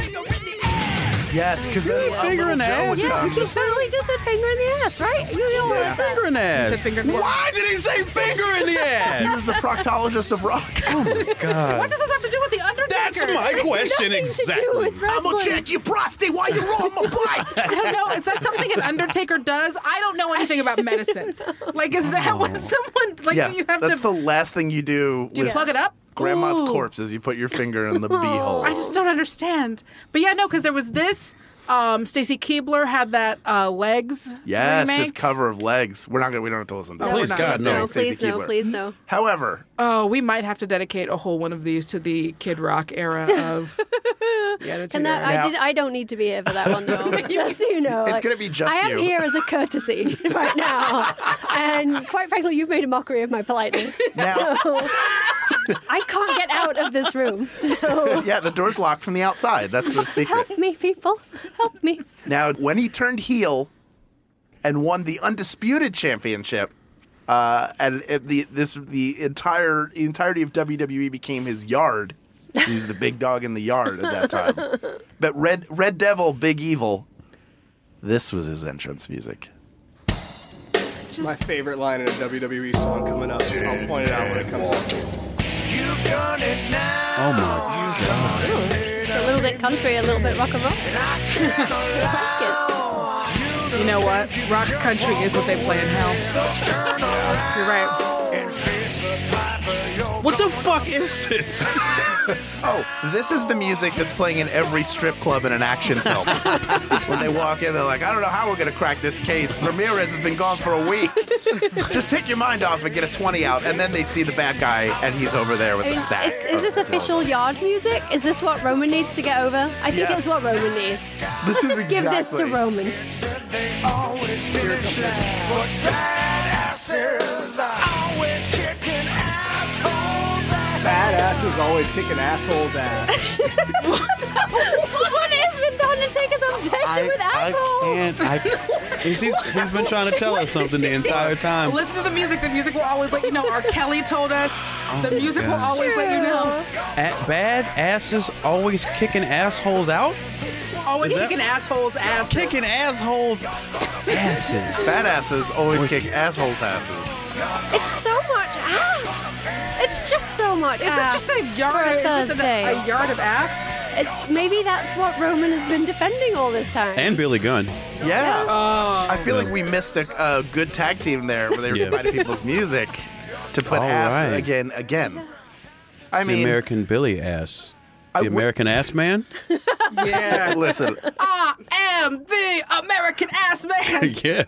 Yes, because then uh, Finger in the Little Joe would ass. Yeah, come. he totally just said finger in the ass, right? You know Yeah. what that- Finger in the Said ass. finger- Why did he say finger in the He ass? [laughs] was the proctologist of rock. [laughs] Oh my god. what does this have to do with the Undertaker? That's my question exactly. to do exactly. with wrestling. your prostate while you're on my bike. [laughs] I don't know. Is that something an Undertaker does? I don't know anything about medicine. Like, is that what someone like yeah, do you have that's to That's the last thing you do do you plug it up? Grandma's Ooh. corpse as you put your finger in the beehole. I just don't understand. But yeah, no, because there was this. Um, Stacy Keibler had that uh, legs. Yes, his cover of Legs. We're not gonna. We don't have to listen to. No, that. we're. God, no. No, Stacey please no, Keibler. please no. However, Oh, we might have to dedicate a whole one of these to the Kid Rock era of [laughs] the Attitude And that Era. I did. I don't need to be here for that one though. [laughs] just so you know, It's Like, gonna be just I am you. here as a courtesy [laughs] right now, and quite frankly, you've made a mockery of my politeness. Now- so I can't get out of this room. So [laughs] yeah, the door's locked from the outside. That's the secret. help me, people, help me. Now, when he turned heel and won the undisputed championship, uh, and the this the entire the entirety of WWE became his yard. He was the big dog in the yard at that time. But Red Red Devil, Big Evil, this was his entrance music. My favorite line in a WWE song coming up. I'll point it out when it comes up. Oh my god. Ooh, a little bit country, a little bit rock and roll. I like [laughs] You know what? Rock country is what they play in hell. You're right. What the fuck is this? [laughs] Oh, this is the music that's playing in every strip club in an action film. [laughs] when they walk in, they're like, I don't know how we're going to crack this case. Ramirez has been gone for a week. Just take your mind off and get a 20 out. And then they see the bad guy, and he's over there with the it. stack. Is, is this of- official yard music? Is this what Roman needs to get over? I think Yes. it's what Roman needs. This Let's is just give this to exactly- Roman. Badasses always kicking assholes ass. [laughs] what is with the Undertaker's obsession with assholes? can't. I, [laughs] is he, he's been trying to tell us something the entire time. Listen to the music. The music will always let you know. R. Kelly told us. Oh the music will God. always let you know. At bad asses always kicking assholes out? Always Is that- kicking assholes' ass. Kicking assholes asses. Badasses always kick assholes' asses. It's so much ass. It's just so much Is ass. this just a yard? for a Is this Thursday. a, a yard of ass? It's maybe that's what Roman has been defending all this time. And Billy Gunn. Yeah. Oh. I feel like we missed a, a good tag team there where they were Yeah. providing people's music to put All ass right. again, again. I the mean, American Billy ass. I The w- American ass man? [laughs] Yeah. listen, I am the American ass man. [laughs] yeah.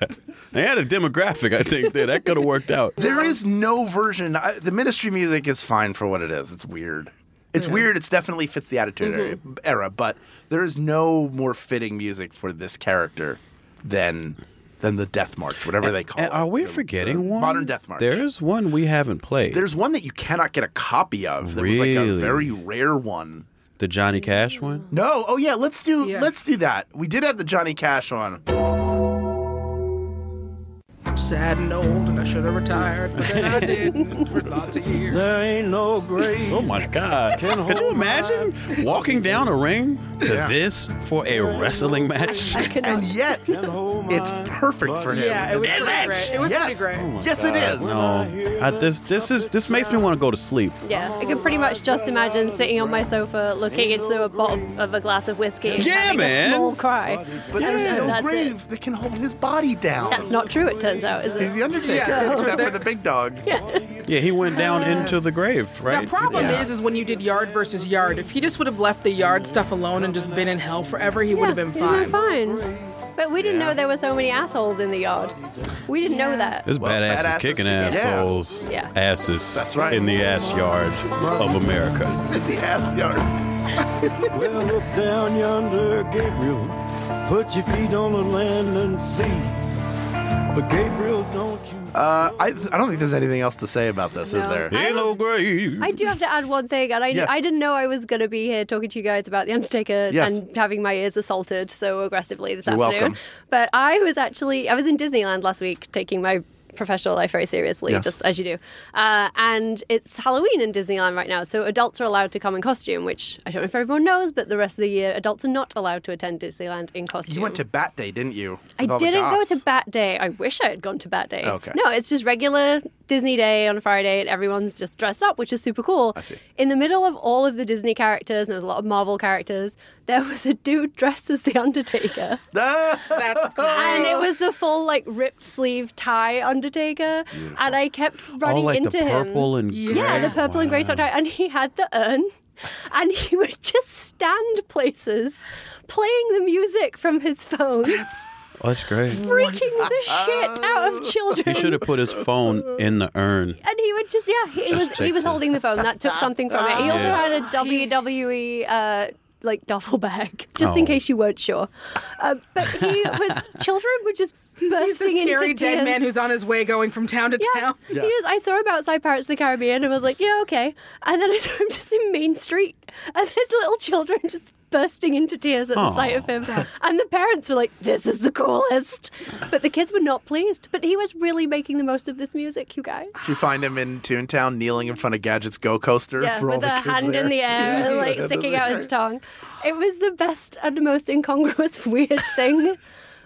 They had a demographic, I think, there. That could have worked out. there is no version. I, the ministry music is fine for what it is. It's weird. It's weird. It's definitely fits the Attitude era, era, but there is no more fitting music for this character than than the Death March, whatever they call And it. are we The- forgetting the one? Modern Death March. There is one we haven't played. There's one that you cannot get a copy of. There was like a very rare one. The Johnny Cash one? No, oh yeah, let's do Yeah. let's do that. We did have the Johnny Cash one. I'm sad and old, and I should have retired, but then I did [laughs] for lots of years. There ain't no grave. Oh my God. Can Could you hold imagine walking down a ring to Yeah. this for a wrestling match? I could not. And yet, it's perfect for him. Yeah, it was Is pretty it? great. It was yes. pretty great. Oh yes, it God, is. No, I, this this is this makes me want to go to sleep. Yeah, I can pretty much just imagine sitting on my sofa, looking into a bottle of a glass of whiskey, Yeah, having man. a small cry. But Yeah, there's no that's it. grave that can hold his body down. That's not true. It turns out, is it? He's the Undertaker, Yeah. except for [laughs] the big dog. Yeah, he went down into the grave, right? The problem Yeah. is, is when you did yard versus yard. If he just would have left the yard stuff alone and just been in hell forever, he would have been He'd been fine. fine. But we didn't know there were so many assholes in the yard. We didn't know that. There's Well, badasses badasses kicking kicking- yeah. assholes, Yeah. asses. That's right. In the ass yard of America. [laughs] In the ass yard. [laughs] Well, look down yonder, Gabriel. Put your feet on the land and see. But Gabriel, don't you? Uh, I, I don't think there's anything else to say about this, is No. there? I Ain't no grave. I do have to add one thing, and I, Yes. I didn't know I was going to be here talking to you guys about The Undertaker Yes. and having my ears assaulted so aggressively this You're afternoon. welcome. But I was actually, I was in Disneyland last week taking my professional life very seriously, Yes. just as you do. Uh, and it's Halloween in Disneyland right now, so adults are allowed to come in costume, which I don't know if everyone knows, but the rest of the year, adults are not allowed to attend Disneyland in costume. You went to Bat Day, didn't you? I With all the didn't go to Bat Day. I wish I had gone to Bat Day. Okay. No, it's just regular Disney Day on a Friday, and everyone's just dressed up, which is super cool. I see. In the middle of all of the Disney characters, and there's a lot of Marvel characters, there was a dude dressed as the Undertaker. [laughs] That's [laughs] great. And it was the full like ripped sleeve tie Undertaker, and I kept oh, running oh, like into the purple him. and yeah, the purple and grey sock tie, and he had the urn and he would just stand places playing the music from his phone, Oh, that's great. freaking the shit out of [laughs] children. He should have put his phone in the urn. and he would just yeah, he Just was he take was this. holding the phone. That took something from it. He also Yeah. had a WWE uh, like duffel bag, [laughs] just in Oh. case you weren't sure. Uh, but he was [laughs] children were just He's bursting a scary into dead tears. man who's on his way going from town to Yeah, town. he was. I saw him outside Pirates of the Caribbean and was like, yeah, okay. And then I saw him just in Main Street, and there's little children just bursting into tears at the sight of him. And the parents were like, this is the coolest. But the kids were not pleased. But he was really making the most of this music, you guys. Did you find him in Toontown kneeling in front of Gadget's Go Coaster Yeah, for all with the a kids hand there? in the [laughs] air, and like sticking out his tongue. It was the best and most incongruous, [laughs] weird thing.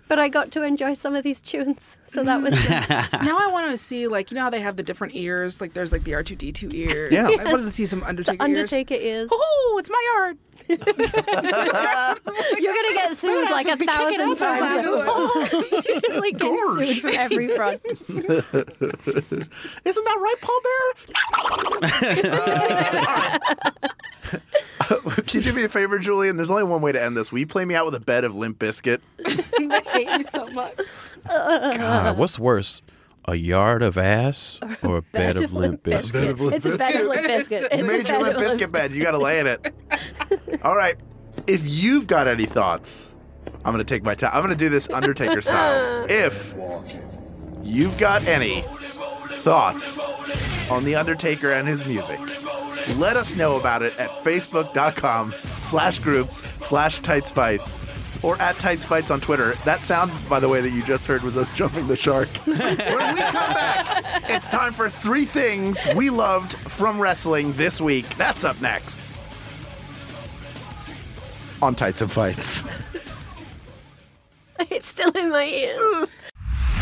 But I got to enjoy some of these tunes, so that was [laughs] nice. now I want to see like you know how they have the different ears. Like there's like the R two D two ears. Yeah. I wanted to see some Undertaker, Undertaker ears. ears. Oh, it's my yard. [laughs] You're gonna get sued like a thousand times. [laughs] It's like getting sued from every front. [laughs] Isn't that right, Paul Bearer? Uh, can you do me a favor, Julian? There's only one way to end this. Will you play me out with a bed of Limp Bizkit? I hate you so much. God, what's worse? A yard of ass [laughs] or a bed of limp biscuit? It's a bed of limp biscuit. It's You a made your bed Limp of Biscuit bed. You got to lay in it. All right. If you've got any thoughts, I'm going to take my time. I'm going to do this Undertaker style. [laughs] If you've got any thoughts on The Undertaker and his music, let us know about it at facebook.com slash groups slash tights fights or at tights fights on Twitter. That sound, by the way, that you just heard was us [laughs] jumping the shark. [laughs] when we come back, it's time for three things we loved from wrestling this week. That's up next on Tights and Fights. [laughs] It's still in my ears.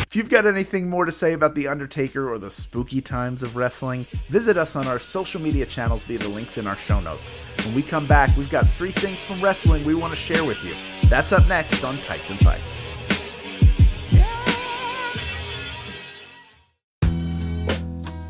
If you've got anything more to say about The Undertaker or the spooky times of wrestling, visit us on our social media channels via the links in our show notes. When we come back, we've got three things from wrestling we want to share with you. That's up next on Tights and Fights.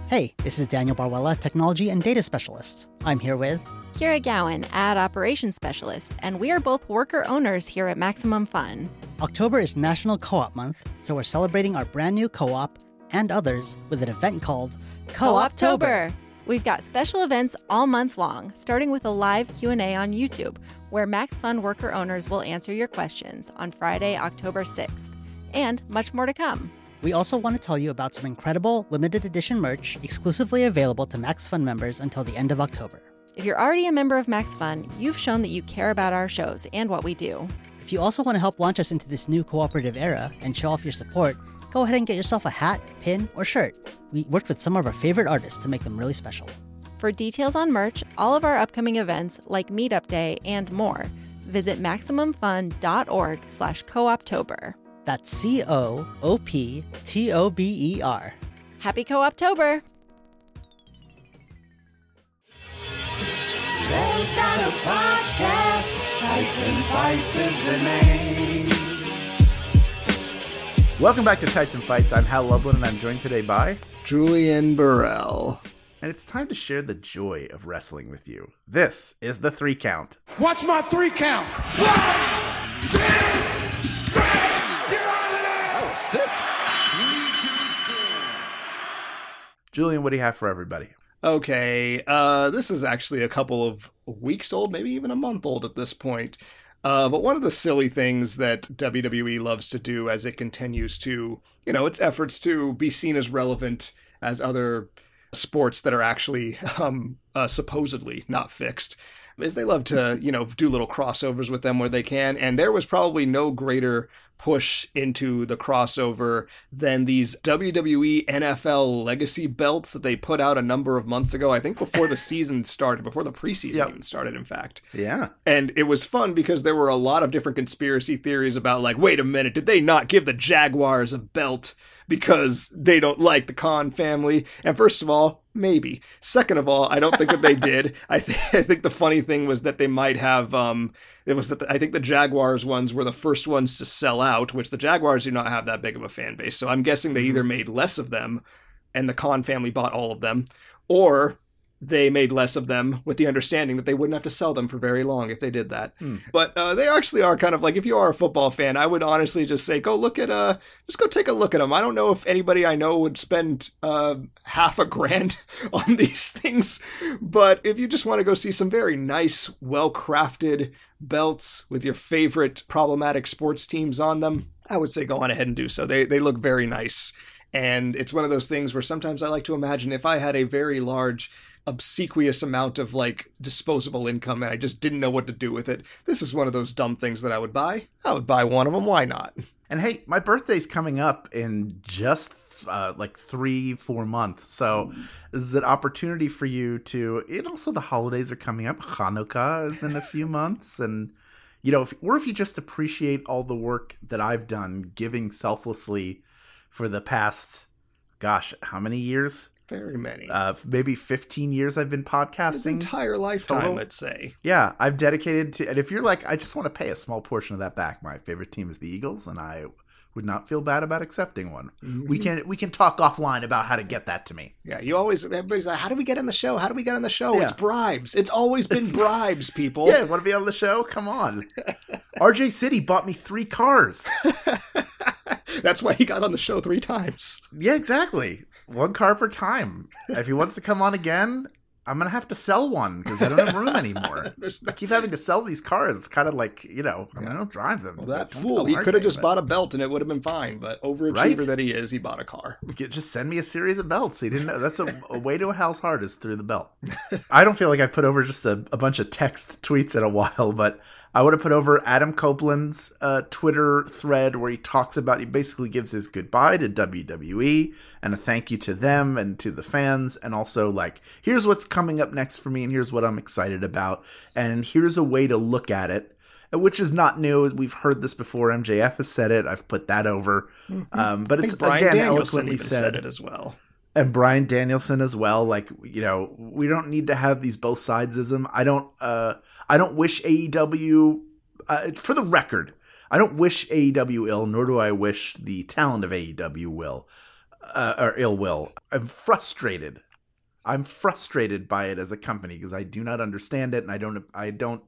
Hey, this is Daniel Barwella, Technology and Data Specialist. I'm here with. Kira Gowan, Ad Operations Specialist, and we are both worker owners here at Maximum Fun. October is National Co op Month, so we're celebrating our brand new co op and others with an event called Co-Optober. We've got special events all month long, starting with a live Q&A on YouTube, where Max Fun worker owners will answer your questions on Friday, October 6th, and much more to come. We also want to tell you about some incredible limited edition merch exclusively available to Max Fun members until the end of October. If you're already a member of Max Fun, you've shown that you care about our shows and what we do. If you also want to help launch us into this new cooperative era and show off your support, go ahead and get yourself a hat, pin, or shirt. We worked with some of our favorite artists to make them really special. For details on merch, all of our upcoming events like Meetup Day and more, visit maximumfun.org slash cooptober. That's C O O P T O B E R. Happy Co-Optober! They've got a podcast. Tights and Fights is the name. Welcome back to Tights and Fights. I'm Hal Lublin, and I'm joined today by. Julian Burrell. And it's time to share the joy of wrestling with you. This is the three count. Watch my three count. Julian, what do you have for everybody? Okay, uh, this is actually a couple of weeks old, maybe even a month old at this point. Uh, but one of the silly things that WWE loves to do as it continues to, you know, its efforts to be seen as relevant as other sports that are actually [laughs] um, uh, supposedly not fixed, is they love to, you know, do little crossovers with them where they can. And there was probably no greater push into the crossover than these WWE NFL legacy belts that they put out a number of months ago. I think before the [laughs] season started, before the preseason Yep. even started, in fact. Yeah. And it was fun because there were a lot of different conspiracy theories about, like, wait a minute, did they not give the Jaguars a belt because they don't like the Khan family? And first of all, maybe. Second of all, I don't think that they did. [laughs] I, th- I think the funny thing was that they might have. Um, it was that the, I think the Jaguars ones were the first ones to sell out, which the Jaguars do not have that big of a fan base. So I'm guessing they either made less of them, and the Khan family bought all of them, or they made less of them with the understanding that they wouldn't have to sell them for very long if they did that. But uh, they actually are kind of like if you are a football fan, I would honestly just say go look at uh just go take a look at them. I don't know if anybody I know would spend uh half a grand [laughs] on these things, but if you just want to go see some very nice, well-crafted belts with your favorite problematic sports teams on them, I would say go on ahead and do so. They they look very nice. And it's one of those things where sometimes I like to imagine if I had a very large obsequious amount of like disposable income and I just didn't know what to do with it. This is one of those dumb things that I would buy. I would buy one of them. Why not? [laughs] And hey, my birthday's coming up in just uh, like three, four months. So this is an opportunity for you to. And also, the holidays are coming up. Hanukkah is in a few [laughs] months, and you know, if, or if you just appreciate all the work that I've done, giving selflessly for the past, gosh, how many years? Very many. Uh, maybe fifteen years I've been His podcasting. entire lifetime, total? let's say. Yeah, I've dedicated to, and if you're like, I just want to pay a small portion of that back. My favorite team is the Eagles, and I would not feel bad about accepting one. We can we can talk offline about how to get that to me. Yeah, you always everybody's like, "How do we get on the show? How do we get on the show?" Yeah. It's bribes. It's always been [laughs] bribes, people. Yeah, want to be on the show? Come on. [laughs] RJ City bought me three cars. [laughs] That's why he got on the show three times. Yeah, exactly. One car per time. If he wants to come on again, I'm gonna have to sell one because I don't have room anymore. [laughs] There's I keep having to sell these cars. It's kind of like you know, I, mean, I don't drive them. Well, that fool. He could have just but- bought a belt and it would have been fine. But overachiever Right? that he is, he bought a car. [laughs] Just send me a series of belts. He didn't know. That's a, a way to a house heart is through the belt. I don't feel like I've put over just a, a bunch of text tweets in a [laughs] while, but I would have put over Adam Copeland's uh, Twitter thread where he talks about, he basically gives his goodbye to WWE and a thank you to them and to the fans. And also, like, here's what's coming up next for me and here's what I'm excited about. And here's a way to look at it which is not new. We've heard this before. MJF has said it. I've put that over. Um, but it's Bryan again Danielson eloquently even said it as well. and Bryan Danielson as well. Like you know, we don't need to have these both sidesism. I don't. Uh, I don't wish AEW. Uh, for the record, I don't wish AEW ill, nor do I wish the talent of AEW will uh, or ill will. I'm frustrated. I'm frustrated by it as a company because I do not understand it, and I don't. I don't.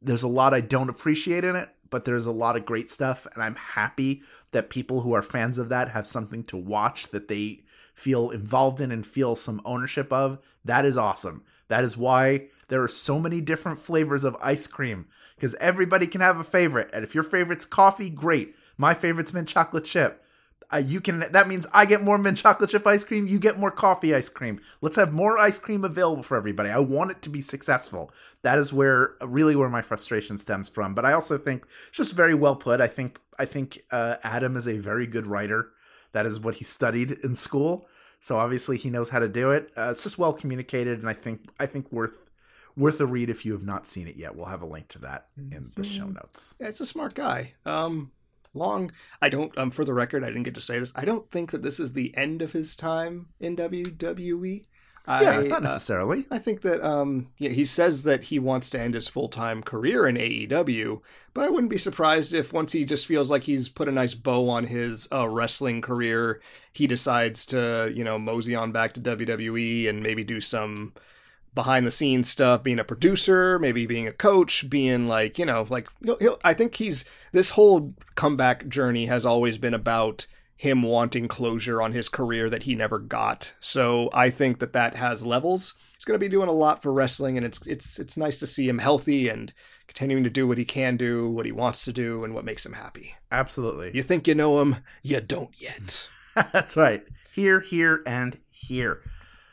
There's a lot I don't appreciate in it, but there's a lot of great stuff, and I'm happy that people who are fans of that have something to watch that they feel involved in and feel some ownership of. That is awesome. That is why there are so many different flavors of ice cream because everybody can have a favorite. And if your favorite's coffee, great. My favorite's mint chocolate chip. Uh, you can. That means I get more mint chocolate chip ice cream. You get more coffee ice cream. Let's have more ice cream available for everybody. I want it to be successful. That is where really where my frustration stems from. But I also think it's just very well put. I think I think uh, Adam is a very good writer. That is what he studied in school. So obviously he knows how to do it. Uh, it's just well communicated, and I think I think worth worth a read if you have not seen it yet. We'll have a link to that in the show notes. Yeah, it's a smart guy. Um, long. I don't. Um, for the record, I didn't get to say this. I don't think that this is the end of his time in WWE. Yeah, I, not uh, necessarily. I think that um, yeah, he says that he wants to end his full time career in AEW, but I wouldn't be surprised if once he just feels like he's put a nice bow on his uh, wrestling career, he decides to you know mosey on back to WWE and maybe do some behind the scenes stuff, being a producer, maybe being a coach, being like you know like he'll, he'll, I think he's this whole comeback journey has always been about him wanting closure on his career that he never got. So I think that that has levels. He's going to be doing a lot for wrestling, and it's it's it's nice to see him healthy and continuing to do what he can do, what he wants to do, and what makes him happy. Absolutely. You think you know him, you don't yet. [laughs] That's right. Here, here, and here.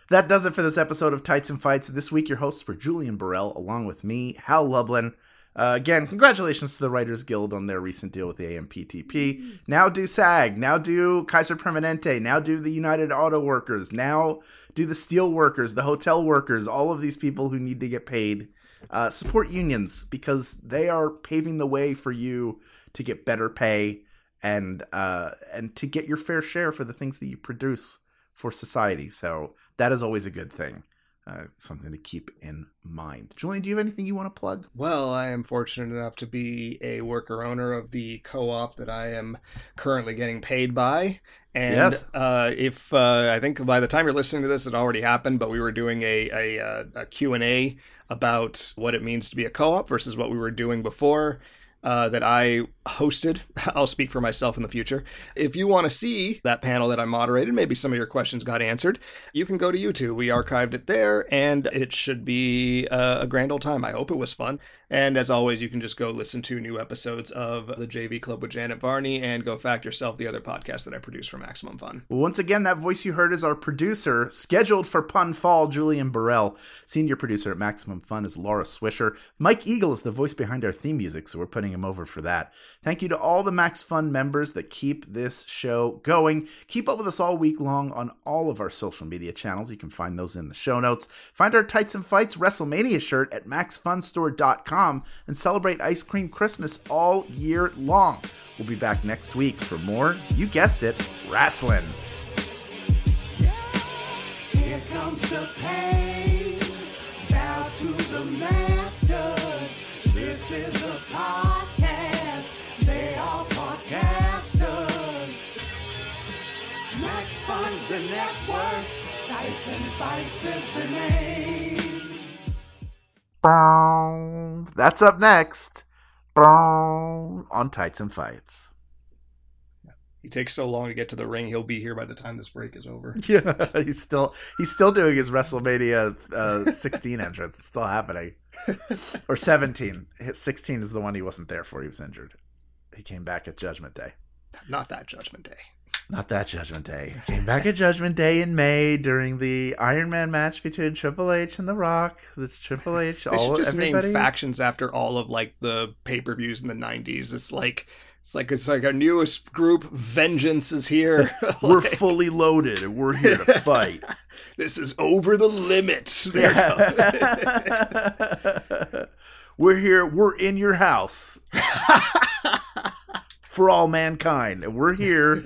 That does it for this episode of Tights and Fights. This week, your hosts were Julian Burrell, along with me, Hal Lublin. Uh, again, congratulations to the Writers Guild on their recent deal with the AMPTP. Now do SAG. Now do Kaiser Permanente. Now do the United Auto Workers. Now do the steel workers, the hotel workers, all of these people who need to get paid. Uh, support unions because they are paving the way for you to get better pay and uh, and to get your fair share for the things that you produce for society. So that is always a good thing. Uh, something to keep in mind. Julian, do you have anything you want to plug? Well, I am fortunate enough to be a worker owner of the co op that I am currently getting paid by. And Yes. uh, if uh, I think by the time you're listening to this, it already happened, but we were doing a, a, uh, a Q&A about what it means to be a co-op versus what we were doing before uh, that I hosted. [laughs] I'll speak for myself in the future. If you want to see that panel that I moderated, maybe some of your questions got answered, you can go to YouTube. We archived it there, and it should be uh, a grand old time. I hope it was fun. And as always, you can just go listen to new episodes of the JV Club with Janet Varney and go fact yourself the other podcast that I produce for Maximum Fun. Once again, that voice you heard is our producer, scheduled for Pun Fall, Julian Burrell. Senior producer at Maximum Fun is Laura Swisher. Mike Eagle is the voice behind our theme music, so we're putting him over for that. Thank you to all the Max Fun members that keep this show going. Keep up with us all week long on all of our social media channels. You can find those in the show notes. Find our Tights and Fights WrestleMania shirt at maxfunstore.com and celebrate Ice Cream Christmas all year long. We'll be back next week for more, you guessed it, wrestling. The pain. Bow to the masters. This is a podcast. The network. Tights and Fights is the name. Bow. That's up next. Bow. On Tights and Fights. He takes so long to get to the ring, he'll be here by the time this break is over. [laughs] Yeah, he's still he's still doing his WrestleMania uh, 16 entrance. It's still happening, or 17. His 16 is the one he wasn't there for. He was injured. He came back at Judgment Day. Not that Judgment Day. Not that Judgment Day. Came back at Judgment Day in May during the Iron Man match between Triple H and The Rock. That's Triple [laughs] H. They all should just everybody. name factions after all of like the pay per views in the '90s. It's like it's like it's like our newest group. Vengeance is here. We're [laughs] fully loaded and we're here to [laughs] fight. this is over the limit. You we're here. We're in your house for all mankind, and we're here.